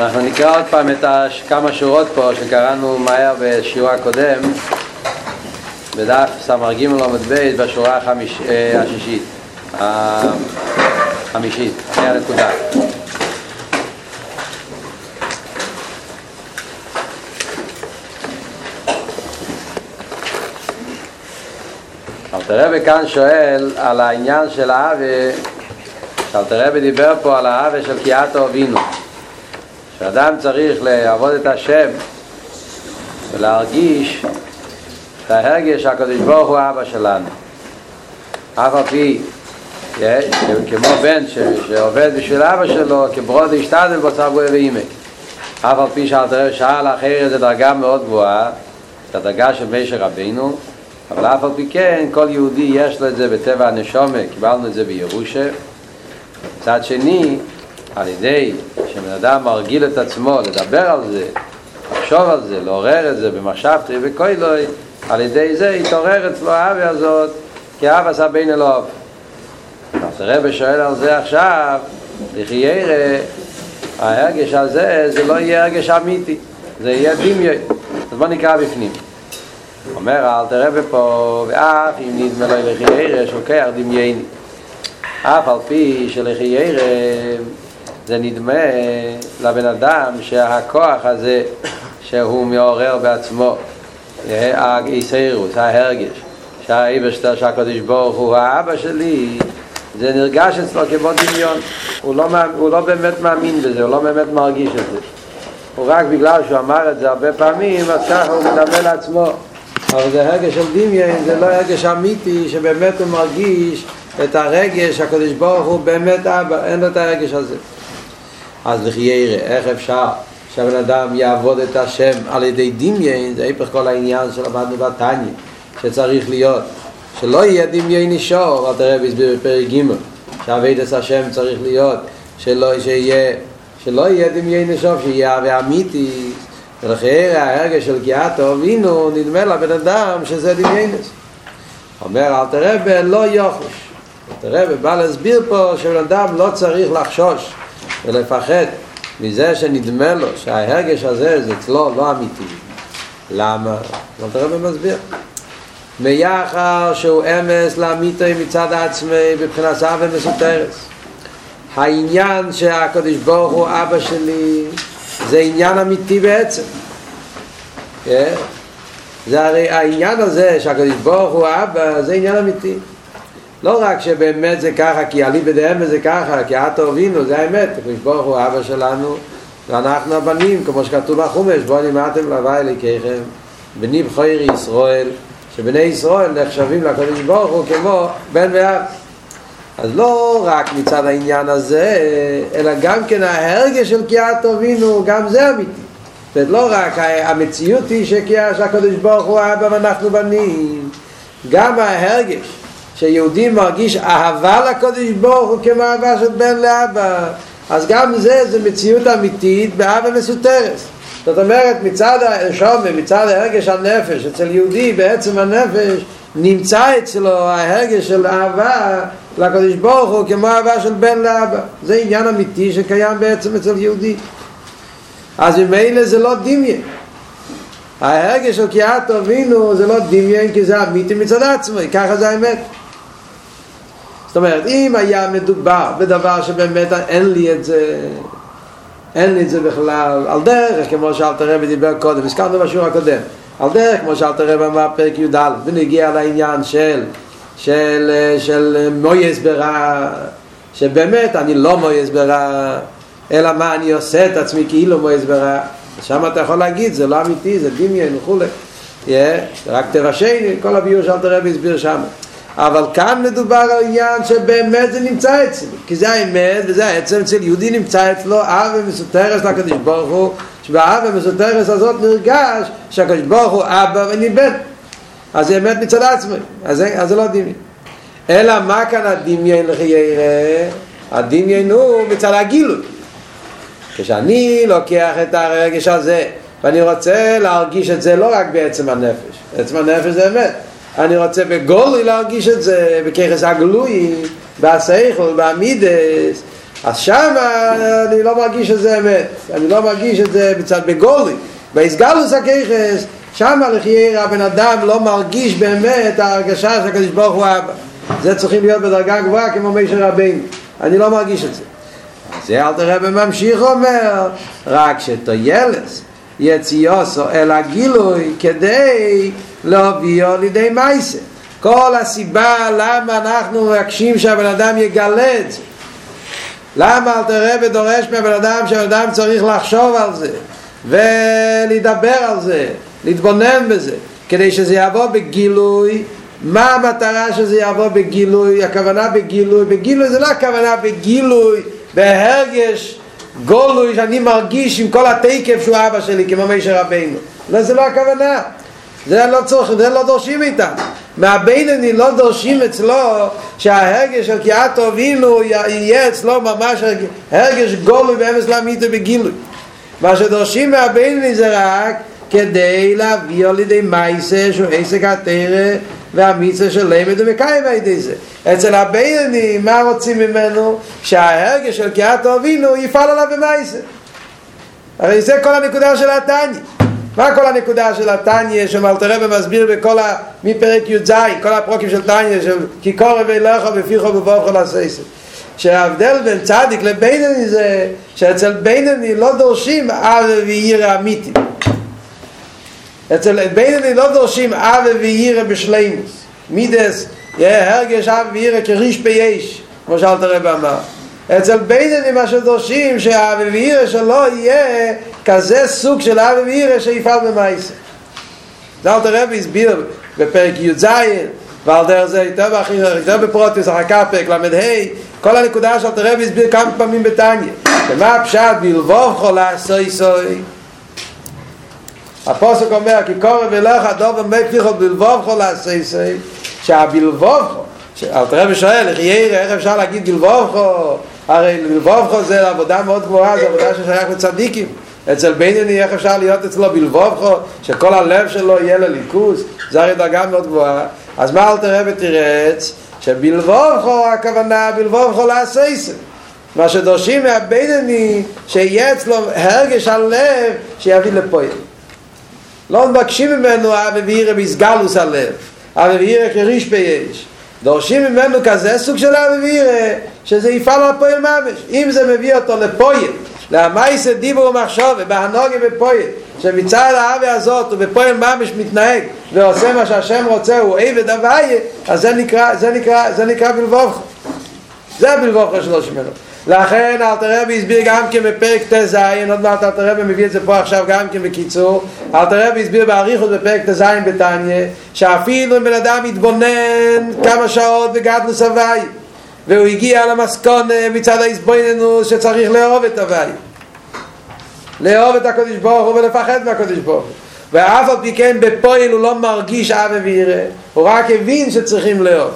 אנחנו נקרא עוד פעם את. כמה שורות פה שקראנו מהר בשיעור הקודם בדף סמ"ג עמוד ב' בשורה החמיש... אה, השישית החמישית, אחרי הנקודה אלתרבה כאן שואל על העניין של האווה אלתרבה דיבר פה על האווה של קיאטו אבינו שאדם צריך לעבוד את השם ולהרגיש את ההרגש שהקדוש ברוך הוא אבא שלנו. אף על פי כמו בן שעובד בשביל אבא שלו כברוד השתדל בצר בו ואימק אף על פי שאל אחרת זה דרגה מאוד גבוהה את הדרגה של משה רבינו אבל אף על פי כן כל יהודי יש לו את זה בטבע הנשומה קיבלנו את זה בירושה. מצד שני על ידי שבן אדם מרגיל את עצמו לדבר על זה לחשוב על זה, לעורר את זה במחשבתי וכוילוי על ידי זה התעורר אצלו האבי הזאת כי האב עשה בין אלוהב אז הרב שואל על זה עכשיו לכי ירא ההרגש הזה זה לא יהיה הרגש אמיתי זה יהיה דמיון. אז בוא נקרא בפנים. אומר אל תראה פה ואף אם נדמה לו לכי ירא שוקח דמייני. אף על פי שלכי ירא זה נדמה לבן אדם שהכוח הזה שהוא מעורר בעצמו הישרוס, ההרגש שהאיברשטר שהקדוש ברוך הוא האבא שלי זה נרגש אצלו כמו דמיון. הוא לא, הוא לא באמת מאמין בזה, הוא לא באמת מרגיש את זה. הוא רק בגלל שהוא אמר את זה הרבה פעמים אז ככה הוא מדמה לעצמו. אבל זה הרגש של דמיון, זה לא הרגש אמיתי שבאמת הוא מרגיש את הרגש, הקדוש ברוך הוא באמת אבא, אין לו את הרגש הזה אז ירא, איך אפשר שהבן אדם יעבוד את השם על ידי דמיין, זה היפך כל העניין של עבדנו בתניא, שצריך להיות, שלא יהיה דמיין נשור, אתה רב הסביר בפרק ג' שעבד את השם צריך להיות, שלא, שיהיה, שלא יהיה דמיין נשור, שיהיה אבי אמיתי, ולכן ההרגש של גיאטו אבינו נדמה לבן אדם שזה דמיינס. אומר אל תרבה לא יוחש. אל תרבה בא להסביר פה שבן אדם לא צריך לחשוש ולפחד מזה שנדמה לו שההרגש הזה זה אצלו לא אמיתי. למה? אל תרבה מסביר. מיחר שהוא אמס לאמיתי מצד עצמי בבחינת סבא מסותרס. העניין שהקדוש ברוך הוא אבא שלי זה עניין אמיתי בעצם. זה הרי העניין הזה שהקדוש ברוך הוא אבא זה עניין אמיתי. לא רק שבאמת זה ככה, כי עלי בדאמה זה ככה, כי את הובינו, זה האמת, הקדוש ברוך הוא אבא שלנו, ואנחנו הבנים, כמו שכתוב בחומש, בואו נמדתם לבא אליקיכם, בני בכיר ישראל, שבני ישראל נחשבים לקדוש ברוך הוא כמו בן ואב. אז לא רק מצד העניין הזה, אלא גם כן ההרגש של קיאת אבינו, גם זה אמיתי. זאת לא רק המציאות היא שקיע שהקדוש ברוך הוא אבא ואנחנו בנים, גם ההרגש שיהודי מרגיש אהבה לקדוש ברוך הוא כמו אהבה של בן לאבא, אז גם זה זה מציאות אמיתית באבא מסותרס. זאת אומרת מצד השומם, מצד ההרגש הנפש, אצל יהודי בעצם הנפש נמצא אצלו ההרגש של אהבה לקדוש ברוך הוא כמו אהבה של בן לאבא. זה עניין אמיתי שקיים בעצם אצל יהודי. אז ממילא זה לא דמיין. ההרגש של קיאת אבינו זה לא דמיין כי זה אמיתי מצד עצמו, ככה זה האמת. זאת אומרת, אם היה מדובר בדבר שבאמת אין לי את זה, אין לי את זה בכלל, על דרך, כמו שאלת הרבי דיבר קודם, הזכרנו בשיעור הקודם, על דרך, כמו שאלת הרבי אמר פרק י"ד, ונגיע לעניין של, של, של מויס ברע, שבאמת אני לא מויס ברע, אלא מה אני עושה את עצמי כאילו מויס ברע, שם אתה יכול להגיד, זה לא אמיתי, זה דמיין וכולי, yeah, רק תרשני, כל הביור שאלת הרבי הסביר שם. אבל כאן מדובר על עניין שבאמת זה נמצא אצלי כי זה האמת וזה העצם אצל יהודי נמצא אצלו אב ומסותרס לקדוש ברוך הוא שבאב ומסותרס הזאת נרגש שהקדוש ברוך הוא אבא וניבן אז זה אמת מצד עצמי אז אז זה לא דמיין. אלא מה כאן הדמיין לכי יראה הדמיין הוא מצד הגילוי. כשאני לוקח את הרגש הזה ואני רוצה להרגיש את זה לא רק בעצם הנפש בעצם הנפש זה אמת אני רוצה בגולי להרגיש את זה, בככס הגלוי, בהסייכל, בעמידס, אז שם אני לא מרגיש את זה אמת, אני לא מרגיש את זה בצד בגולי, בהסגלוס הכיכס, שם לחייר הבן אדם לא מרגיש באמת ההרגשה של הקדוש ברוך הוא אבא. זה צריכים להיות בדרגה גבוהה כמו מישר רבינו, אני לא מרגיש את זה. זה אל תראה בממשיך אומר, רק שטוילס יציוסו אל הגילוי כדי להביאו לידי מייסה. כל הסיבה למה אנחנו מבקשים שהבן אדם יגלה את זה. למה אל תראה ודורש מהבן אדם שהבן אדם צריך לחשוב על זה ולדבר על זה, להתבונן בזה כדי שזה יבוא בגילוי? מה המטרה שזה יבוא בגילוי, הכוונה בגילוי, בגילוי זה לא הכוונה בגילוי, בהרגש גולוי שאני מרגיש עם כל התקף שהוא אבא שלי כמו מישר רבינו. לא זה לא הכוונה. זה לא צורך, זה לא דורשים איתם מהבינני לא דורשים אצלו שההרגש של קיאת אבינו יהיה אצלו ממש הרגש גולוי באמס להמיתו בגילוי. מה שדורשים מהבינני זה רק כדי להביא על ידי מייסה שהוא עסק התרא והמיצה של לימד ומקיים על זה. אצל הבינני מה רוצים ממנו? שההרגש של קיאת אבינו יפעל עליו במייסה הרי זה כל הנקודה של התניא. מה כל הנקודה של התניא? שמלתר רבי מסביר בכל ה... מפרק י"ז, כל הפרוקים של תניא של כי קורא ואילך ופיך ובבוכו לעשייסת שההבדל בין צדיק לבינני זה שאצל בינני לא דורשים אב וירא אמיתי אצל בינני לא דורשים אב וירא בשלימוס מידס יהיה הרגש אב וירא כריש פייש כמו שאלתר רבי אמר אצל בינני מה שדורשים שהאב וירא שלו יהיה כזה סוג של אבי וירא שיפעל במייסה. זה אל תראה והסביר בפרק י"ז ועל דרך זה יותר בכי, יותר בפרוטיס, אחר כך פרק ל"ה, כל הנקודה של תראה והסביר כמה פעמים בתניא. ומה הפשט בלבוב חולה סוי סוי? הפוסק אומר, כי קורא ולך הדובר מי פיכו בלבוב חולה סוי סוי, שהבלבוב חולה, אל תראה ושואל, איך ירא, איך אפשר להגיד בלבוב חולה? הרי בלבוב חולה זה עבודה מאוד גבוהה, זה עבודה ששייך לצדיקים. אצל בינני איך אפשר להיות אצלו בלבובכו שכל הלב שלו יהיה לליכוז? זה הרי דרגה מאוד גבוהה. אז מה אל תראה ותירץ שבלבובכו הכוונה בלבובכו לעשייסם מה שדורשים מהבינני שיהיה אצלו הרגש הלב שיביא לפועל לא מבקשים ממנו אבי וירא בסגלוס הלב אבי וירא כריש פייש דורשים ממנו כזה סוג של אבי וירא שזה יפעל על הפועל ממש אם זה מביא אותו לפועל למייס דיבור ומחשוב ובהנוגה בפועל שמצד האבי הזאת הוא בפועל ממש מתנהג ועושה מה שהשם רוצה הוא עבד הוויה אז זה נקרא, זה נקרא, זה נקרא בלבובך. זה בלבובך שלו שמנו לכן אל תראה הסביר גם כן בפרק ט"ז עוד מעט אל תראה מביא את זה פה עכשיו גם כן בקיצור אל תראה הסביר באריכות בפרק ט"ז בתניא שאפילו אם בן אדם יתבונן כמה שעות בגדלוס הוויה והוא הגיע למסכון מצד ההסבויננו שצריך לאהוב את הוואי. לאהוב את הקודש ברוך הוא ולפחד מהקודש ברוך הוא. ואף על פי כן בפועל הוא לא מרגיש אבא וירא הוא רק הבין שצריכים לאהוב.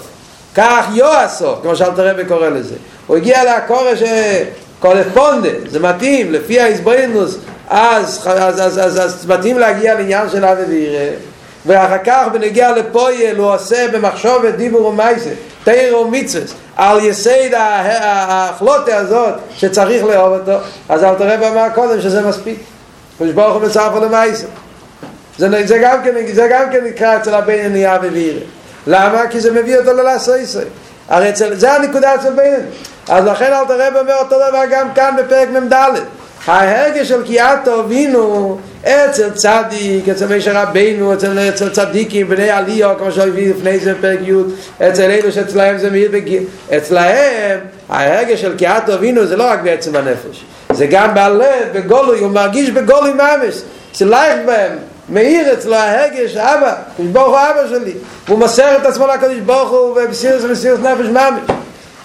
כך יועסו כמו שאלת הרבי קורא לזה הוא הגיע להקורא שקולפונדה זה מתאים לפי ההסבוינוס אז, אז, אז, אז, אז מתאים להגיע לעניין של אבא וירא ואחר כך בנגיע לפועל הוא עושה במחשבת דיבור ומייסה תאיר ומצווס על יסד ההחלוטה הזאת שצריך לאהוב אותו אז אל תראה במה קודם שזה מספיק. ושברוך הוא מצרף למייסה. זה, זה, גם כן, זה גם כן נקרא אצל הבן נהיה ווירא למה? כי זה מביא אותו ללעשו ישראל. הרי אצל, זה הנקודה אצל בן אז לכן אל תראה אומר אותו דבר גם כאן בפרק מ"ד ההרגש של קיאטו אבינו אצל צדיק, אצל מישר רבינו, אצל, אצל צדיקים, בני עליו, כמו שהביא לפני זה פרק י', אצל אלו שאצלהם זה מאיר בגיל, אצלהם ההרגש של קיאטו אבינו זה לא רק בעצם הנפש, זה גם בלב, בגולוי, הוא מרגיש בגולוי ממש, זה לייך בהם, מאיר אצלו ההרגש, אבא, ברוך הוא אבא שלי, והוא מסר את עצמו לקדוש ברוך הוא ובסירס ומסירס נפש ממש,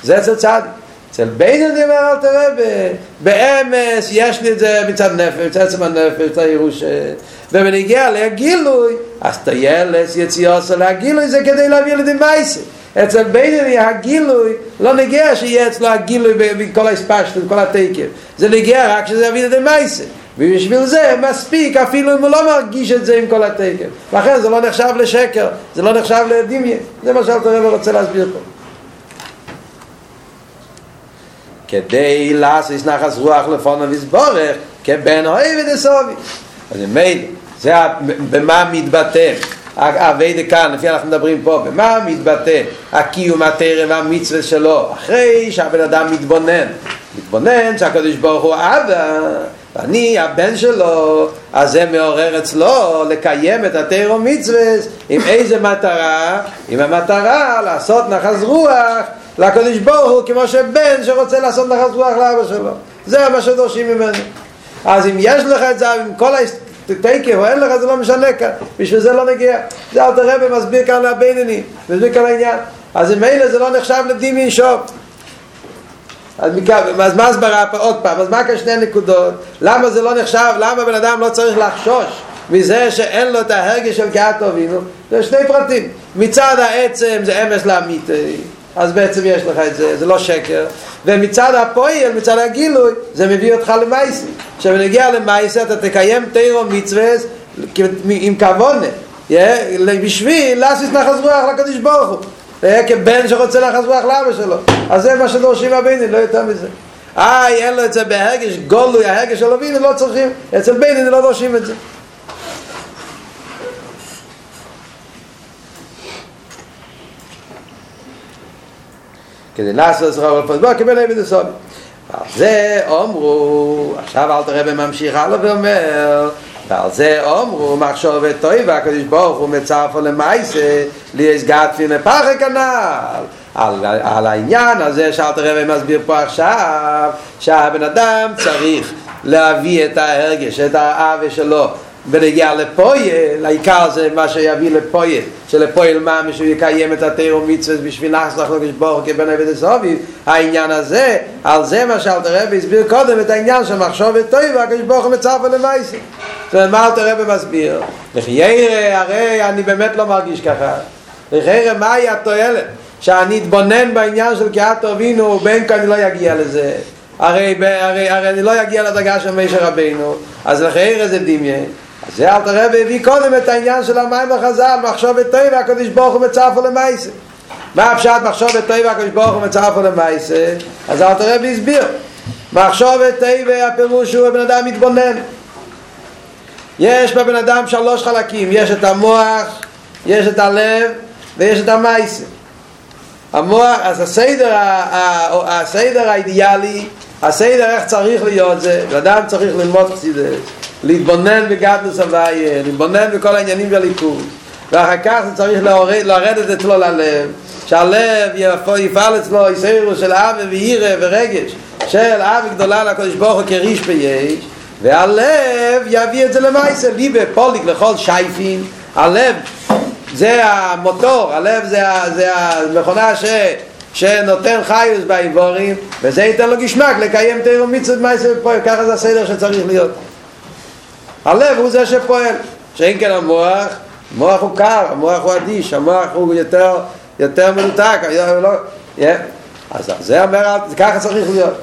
זה אצל צדיק. אצל בין אומר אל תראה באמס יש לי את זה מצד נפש, מצד עצם הנפש, מצד הירוש ובנגיע לגילוי אז טיילס יציאו של הגילוי זה כדי להביא לידי מייסי אצל בין אני הגילוי לא נגיע שיהיה אצלו הגילוי בכל ההספשטות, בכל התקף. זה נגיע רק שזה יביא לידי מייסי ובשביל זה מספיק אפילו אם הוא לא מרגיש את זה עם כל התקף. לכן זה לא נחשב לשקר, זה לא נחשב לדמיין. זה מה שאלת הרב רוצה להסביר פה כדי לעשות נחס רוח לפונו ויסבורך כבן אוהב את הסובי. אז מייל זה במה מתבטא? אבי כאן, לפי אנחנו מדברים פה, במה מתבטא הקיום התרם והמצווה שלו? אחרי שהבן אדם מתבונן. מתבונן שהקדוש ברוך הוא אבא ואני הבן שלו, אז זה מעורר אצלו לקיים את התרם ומצווה עם איזה מטרה? עם המטרה לעשות נחז רוח לקדוש ברוך הוא כמו שבן שרוצה לעשות נחז רוח לאבא שלו. זה מה שדורשים ממנו אז אם יש לך את זה עם כל תקר או אין לך זה לא משנה כאן בשביל זה לא נגיע זה אל תראה ומסביר כאן לבינני מסביר כאן העניין. אז אם אלה זה לא נחשב לדימי שוב אז, מכאן, אז מה הסברה פה? עוד פעם אז מה כאן שני נקודות? למה זה לא נחשב? למה בן אדם לא צריך לחשוש מזה שאין לו את ההרגש של קהת אבינו? זה שני פרטים. מצד העצם זה אמס לאמיתי אז בעצם יש לך את זה, זה לא שקר. ומצד הפועל, מצד הגילוי זה מביא אותך למייסי. כשנגיע למייסי אתה תקיים תירו מצווה עם כבונה בשביל להסיס נחס רוח לקדוש ברוך הוא. כבן שרוצה נחס רוח לאבא שלו. אז זה מה שדורשים הבינים, לא יותר מזה. איי, אין לו את זה בהרגש גולוי, ההרגש של הבינים לא צריכים. אצל בינים לא דורשים את זה כדי לעשות זכר ולפסבור כבן עבד הסובי ועל זה אומרו עכשיו אל תראה ממשיך הלאה ואומר ועל זה אומרו מחשוב וטוי והקדוש ברוך הוא מצרפו למייסה ליש גטפי לפחי כנל על, על העניין הזה שאל תראה ומסביר פה עכשיו שהבן אדם צריך להביא את ההרגש, את האווה שלו ונגיע לפויל, העיקר זה מה שיביא לפויל, שלפויל מה מישהו יקיים את התירו מצווה בשביל נחסך לקדוש ברוך כבן עבד הסוביב, העניין הזה, על זה מה שאלתר רבי הסביר קודם את העניין של מחשוב וטוי והקדוש ברוך הוא מצרף למייסי. זאת אומרת, מה אלתר רבי מסביר? לחיירה, הרי אני באמת לא מרגיש ככה. לחיירה, מהי התועלת? שאני אתבונן בעניין של קהת אבינו, בין כה אני לא אגיע לזה. הרי, הרי, הרי אני לא אגיע לדרגה של מישר רבינו, אז לחיירה זה דמיין. אז זה אל תראה והביא קודם את העניין של המים החז"ל, מחשוב את טוב והקדוש ברוך הוא מצרפו למייסה. מה הפשט מחשוב את טוב והקדוש ברוך הוא מצרפו למייסה? אז אל תראה והסביר. מחשוב את טוב הפירוש הוא בן אדם מתבונן. יש בבן אדם שלוש חלקים, יש את המוח, יש את הלב ויש את המייסה. המוח, אז הסדר, הסדר האידיאלי, הסדר איך צריך להיות זה, בן אדם צריך ללמוד חסידס. להתבונן בגדלוס הוויה, להתבונן בכל העניינים והליכוד ואחר כך זה צריך להורד, לרדת אצלו ללב שהלב יפעל אצלו יסיירו של אבי ואירה ורגש של אבי גדולה לקודש הוא כריש ביש והלב יביא את זה למעשה ליבה פוליק לכל שייפין הלב זה המוטור, הלב זה, זה המכונה ש... שנותן חיוס באיבורים וזה ייתן לו גשמק לקיים תירו מצוות מייסר ופועל ככה זה הסדר שצריך להיות הלב הוא זה שפועל. שאין כן המוח המוח הוא קר, המוח הוא אדיש המוח הוא יותר, יותר מנותק לא, yeah. אז זה אומר, ככה צריך להיות.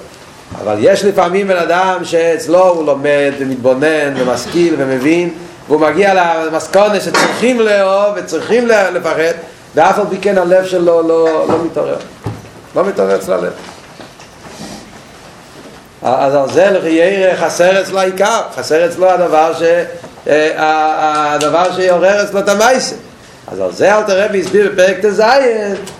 אבל יש לפעמים בן אדם שאצלו הוא לומד ומתבונן ומשכיל ומבין והוא מגיע למסכונה שצריכים לאהוב וצריכים לפחד ואף על פי כן הלב שלו לא, לא מתעורר. לא מתעורר אצל הלב אז על זה לחיירה חסר אצלו העיקר, חסר אצלו הדבר ש... הדבר שיעורר אצלו את המייסה. אז על זה אל תראה והסביר בפרק ט"ז,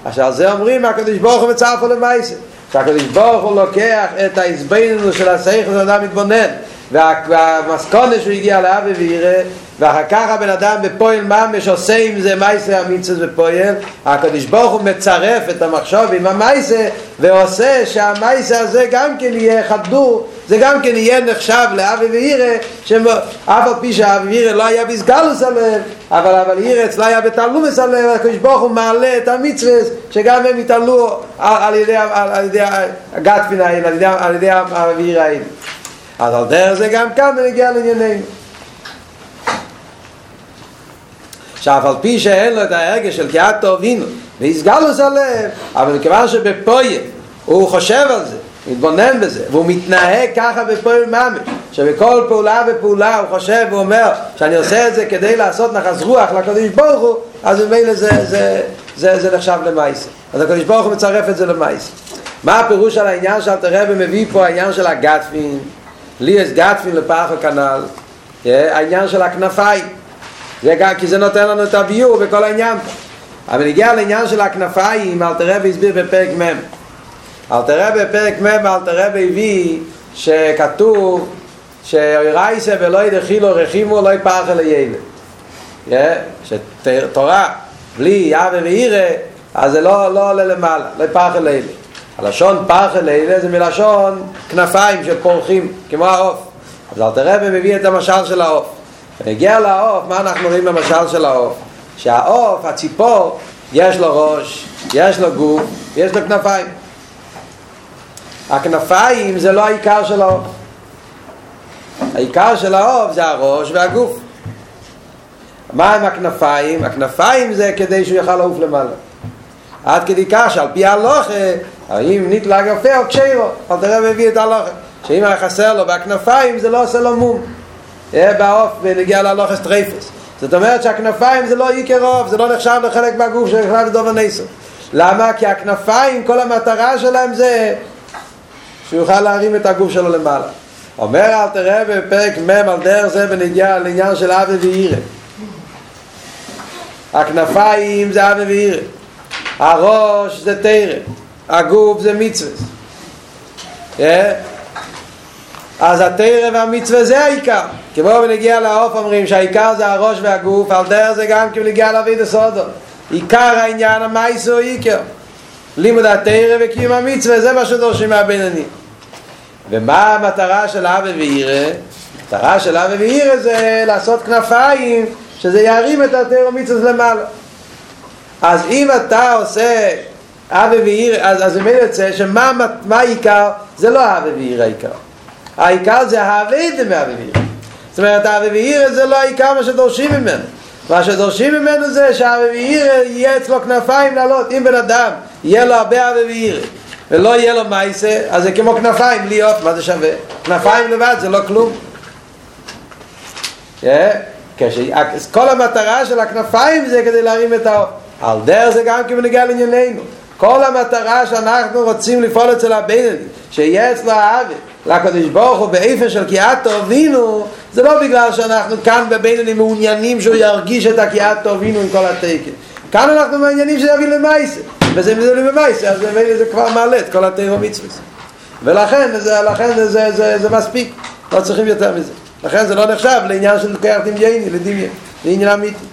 אשר על זה אומרים הקדוש ברוך הוא מצרפו למייסה. שהקדוש ברוך הוא לוקח את ההסביננו של השכל של אדם מתבונן והמסכונה שהוא הגיע לאבי ויראה ואחר כך הבן אדם בפועל ממש עושה עם זה מייסה המצווה בפועל הקדוש ברוך הוא מצרף את המחשוב עם המייסה ועושה שהמייסה הזה גם כן יהיה חדור זה גם כן יהיה נחשב לאבי ואירה אף על פי שאבי ואירה לא היה בסגלוס הלב אבל אבל אירה אצלה היה בתלומס הלב הקדוש ברוך הוא מעלה את המצווה שגם הם יתעלו על ידי הגטפין האלה על ידי אבי ואירה האלה אז על דרך זה גם כאן נגיע לענייננו שאף על פי שאין לו את ההרגש של קהת טובינו והסגלוס הלב אבל מכיוון שבפויה הוא חושב על זה מתבונן בזה והוא מתנהג ככה בפועל ממש שבכל פעולה ופעולה הוא חושב ואומר שאני עושה את זה כדי לעשות נחס רוח לקדוש ברוך הוא אז ממילא זה, זה, זה, זה נחשב למייס. אז הקדוש ברוך הוא מצרף את זה למייס. מה הפירוש על העניין שאלתר רבי מביא פה העניין של הגטפין? לי יש גטפין לפח הכנל העניין של הכנפיים זה גם כי זה נותן לנו את הביור בכל העניין. אבל נגיע לעניין של הכנפיים אלתר רבי הסביר בפרק מ' אלתר רבי בפרק מ' אלתר רבי הביא שכתוב שאירייסה ולא ידחילו רחימו לא יפח אל הילד שתורה בלי יאווה ואירה אז זה לא, לא עולה למעלה, לא יפח אל הילד הלשון פח אל הילד זה מלשון כנפיים שפורחים כמו העוף. אז אל תראה ומביא את המשל של העוף ונגיע לעוף, מה אנחנו רואים במשל של העוף? שהעוף, הציפור, יש לו ראש, יש לו גוף, יש לו כנפיים. הכנפיים זה לא העיקר של העוף. העיקר של העוף זה הראש והגוף. מה עם הכנפיים? הכנפיים זה כדי שהוא יוכל לעוף למעלה. עד כדי כך שעל פי הלוכה האם נתלה גפה או קשיירו אל תראה מביא את הלוכה שאם היה חסר לו בכנפיים זה לא עושה לו מום בעוף ונגיע להלוכה סטרייפס זאת אומרת שהכנפיים זה לא עיקר עוף זה לא נחשב לחלק מהגוף שנחשב לדובר נסו למה? כי הכנפיים כל המטרה שלהם זה שהוא יוכל להרים את הגוף שלו למעלה. אומר אל תראה בפרק מ' על דרך זה ונגיע לעניין של אבי ואירה הכנפיים זה אבי ואירה הראש זה תרא הגוף זה מצווה אז התרא והמצווה זה העיקר כמו ונגיע לעוף אומרים שהעיקר זה הראש והגוף על דרך זה גם כמו נגיע להביא דסודו עיקר העניין המייס הוא עיקר לימוד התרא וקיום המצווה זה מה שדורשים מהבינונים ומה המטרה של אבי ואירה? המטרה של אבי ואירה זה לעשות כנפיים שזה ירים את התרא ומצווה למעלה אז אם אתה עושה אבי ואיר, אז, אז יוצא שמה מה העיקר? זה לא אבי ואיר העיקר. העיקר זה האבי מאבי ואיר. זאת אומרת, אבי ואיר זה לא העיקר מה שדורשים ממנו. מה שדורשים ממנו זה שאבי ואיר יהיה אצלו כנפיים לעלות. אם בן אדם יהיה לו הרבה אבי ואיר ולא יהיה לו מייסה, אז זה כמו כנפיים, אוף, מה זה שווה? כנפיים לבד זה לא כלום. Yeah. כש... כל המטרה של הכנפיים זה כדי להרים את האוף. על דרך זה גם כאילו נגיע לענייננו כל המטרה שאנחנו רוצים לפעול אצל הבינני שיהיה אצלו האבי לקדוש ברוך הוא באיפן של קיאת טובינו זה לא בגלל שאנחנו כאן בבינני מעוניינים שהוא ירגיש את הקיאת טובינו עם כל התקן. כאן אנחנו מעוניינים שיביא למייסה וזה מביא למייסה אז זה כבר מעלה את כל התירו מצווה ולכן זה, לכן זה, זה, זה, זה מספיק לא צריכים יותר מזה. לכן זה לא נחשב לעניין של לוקח דמייני לדמיין לעניין אמיתי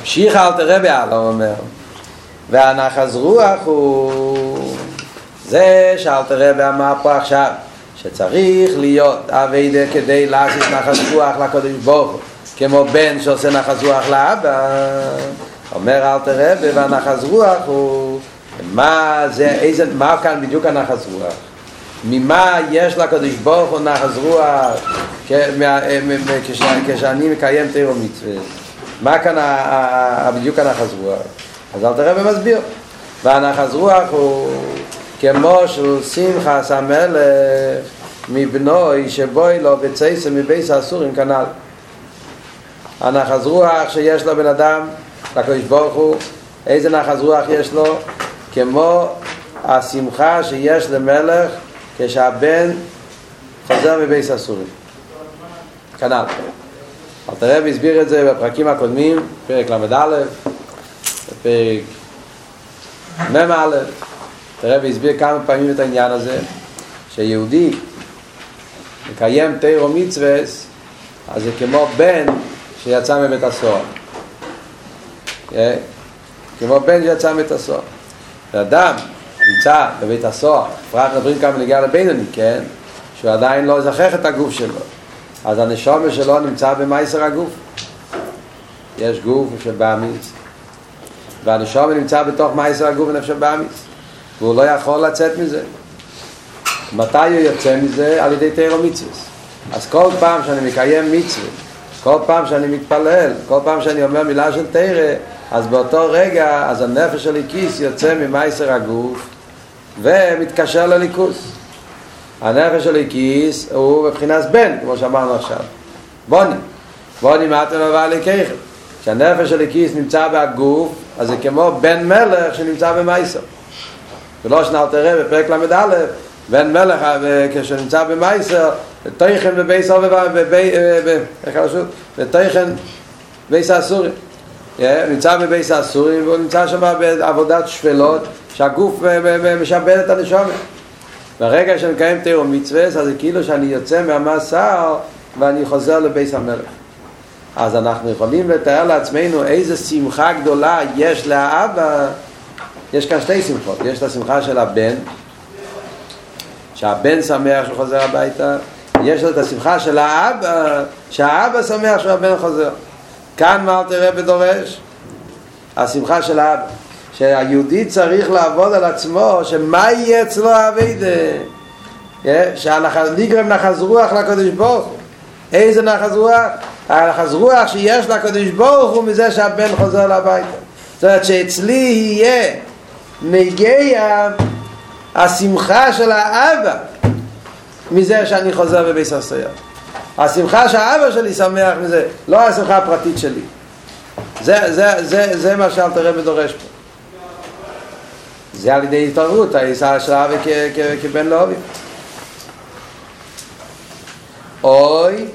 המשיך אל תראה בעלה, אומר. והנחז רוח הוא זה שאל תראה ואמר פה עכשיו שצריך להיות אביידה כדי לעשות נחז רוח לקודש ברוך כמו בן שעושה נחז רוח לאבא. אומר אל תראה והנחז רוח הוא מה זה, איזה, מה כאן בדיוק הנחז רוח? ממה יש לקדוש ברוך הוא נחז רוח? כשאני מקיים תירו מצווה מה כאן בדיוק הנחז רוח? אז אל תראה ומסביר. והנחז רוח הוא כמו של שמחס המלך מבנוי שבוי לו בצייסה מבייס האסורים כנ"ל. הנחז רוח שיש לו בן אדם, לקדוש ברוך הוא, איזה נחז רוח יש לו? כמו השמחה שיש למלך כשהבן חוזר מבייס האסורים. כנ"ל. אלתר רבי הסביר את זה בפרקים הקודמים, פרק ל"א, בפרק מ"א, אלתר רבי הסביר כמה פעמים את העניין הזה, שיהודי מקיים תירו מצווה, אז זה כמו בן שיצא מבית הסוהר. כמו בן שיצא מבית הסוהר. ואדם נמצא בבית הסוהר, פרט מדברים כמה נגיע לבינוני, כן? שהוא עדיין לא זכח את הגוף שלו. אז הנשומה שלו נמצא במייסר הגוף. יש גוף של באמיס והנשומה נמצא בתוך מייסר הגוף ונפש באמיס והוא לא יכול לצאת מזה. מתי הוא יוצא מזה? על ידי תירו מצווה אז כל פעם שאני מקיים מצווה כל פעם שאני מתפלל כל פעם שאני אומר מילה של תירה אז באותו רגע אז הנפש של כיס יוצא ממייסר הגוף ומתקשר לליכוס הנפש של הליקיס הוא בבחינת בן, כמו שאמרנו עכשיו. בוני. בוני מה אתם הבא לקחת. כשהנפש של הליקיס נמצא בגוף, אז זה כמו בן מלך שנמצא במייסר. ולא שנאל תראה בפרק ל"א, בן מלך כשנמצא במייסר, תויכן בבייס? ותויכן בייס האסורים. נמצא בבייס האסורים והוא נמצא שם בעבודת שפלות שהגוף משבד את הנשומת. ברגע שמקיים תיאור מצווה, אז זה כאילו שאני יוצא מהמסר ואני חוזר לבייס המלך. אז אנחנו יכולים לתאר לעצמנו איזה שמחה גדולה יש לאבא. יש כאן שתי שמחות. יש את השמחה של הבן, שהבן שמח שהוא חוזר הביתה. יש את השמחה של האבא, שהאבא שמח שהבן חוזר. כאן מה תראה בדורש? השמחה של האבא. שהיהודי צריך לעבוד על עצמו, שמה יהיה אצלו האביידה? שנגרם נחז רוח לקדוש ברוך הוא. איזה נחז רוח? הנחז רוח שיש לקדוש ברוך הוא מזה שהבן חוזר לביתה. זאת אומרת שאצלי יהיה נגיע השמחה של האבא מזה שאני חוזר בביס הסויר. השמחה שהאבא שלי שמח מזה, לא השמחה הפרטית שלי. זה, זה, זה, זה מה שאלתר רבי דורש פה. זה על ידי התערבות, הישא של האבא כבן לאובים. אוי,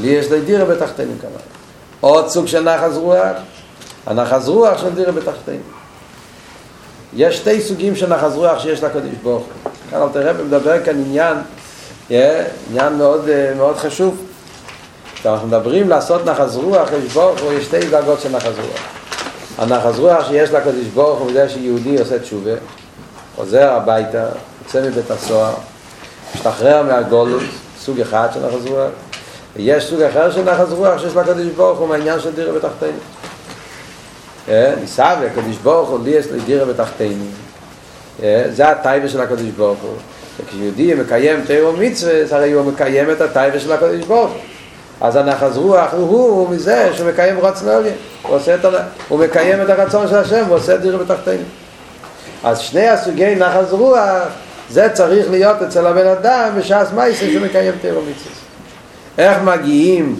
לי יש לי דירה בתחתינו כמה. עוד סוג של נחז רוח, הנחז רוח של דירה בתחתינו. יש שתי סוגים של נחז רוח שיש לקדוש ברוך הוא. כאן אל תראה, מדבר כאן עניין, עניין מאוד, מאוד חשוב. כשאנחנו מדברים לעשות נחז רוח, יש שתי דרגות של נחז רוח. הנחז רוח שיש לקדוש ברוך הוא, זה שיהודי עושה תשובה, חוזר הביתה, יוצא מבית הסוהר, משתחרר מהגולוס, סוג אחד של נחז רוח, ויש סוג אחר של נחז רוח שיש לקדוש ברוך הוא מהעניין של דירה בתחתינו. ניסה והקדוש ברוך הוא לי יש לי דירה בתחתינו. זה הטייבה של הקדוש ברוך הוא. וכשיהודי מקיים תיאור מצווה, הרי הוא מקיים את הטייבה של הקדוש ברוך הוא. אז הנחז רוח הוא, הוא מזה שהוא מקיים רצון אליה. הוא, את, הוא מקיים את הרצון של השם, הוא עושה דירה בתחתינו. אז שני הסוגי נחז רוח, זה צריך להיות אצל הבן אדם בשעס מייסר שמקיים תיאור מצווה. איך מגיעים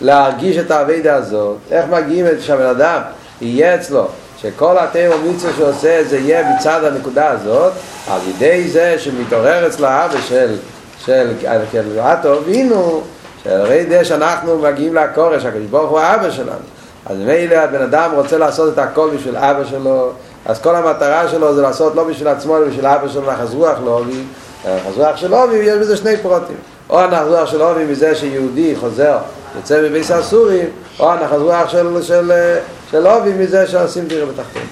להרגיש את האבידה הזאת? איך מגיעים את שהבן אדם יהיה אצלו שכל התיאור מצווה שעושה זה יהיה מצד הנקודה הזאת על ידי זה שמתעורר אצלו אבא של של כלבתו אבינו שהרי זה שאנחנו מגיעים לקורש הקדוש ברוך הוא האבא שלנו. אז מילא הבן אדם רוצה לעשות את הכל בשביל אבא שלו אז כל המטרה שלו זה לעשות לא בשביל עצמו אלא בשביל אבא שלו נחז רוח לא אבי נחז רוח של אבי יש בזה שני פרוטים. או הנחז רוח של אבי מזה שיהודי חוזר יוצא מביס הסורים או הנחז רוח של, של, של אבי מזה שעושים דירה בתחתון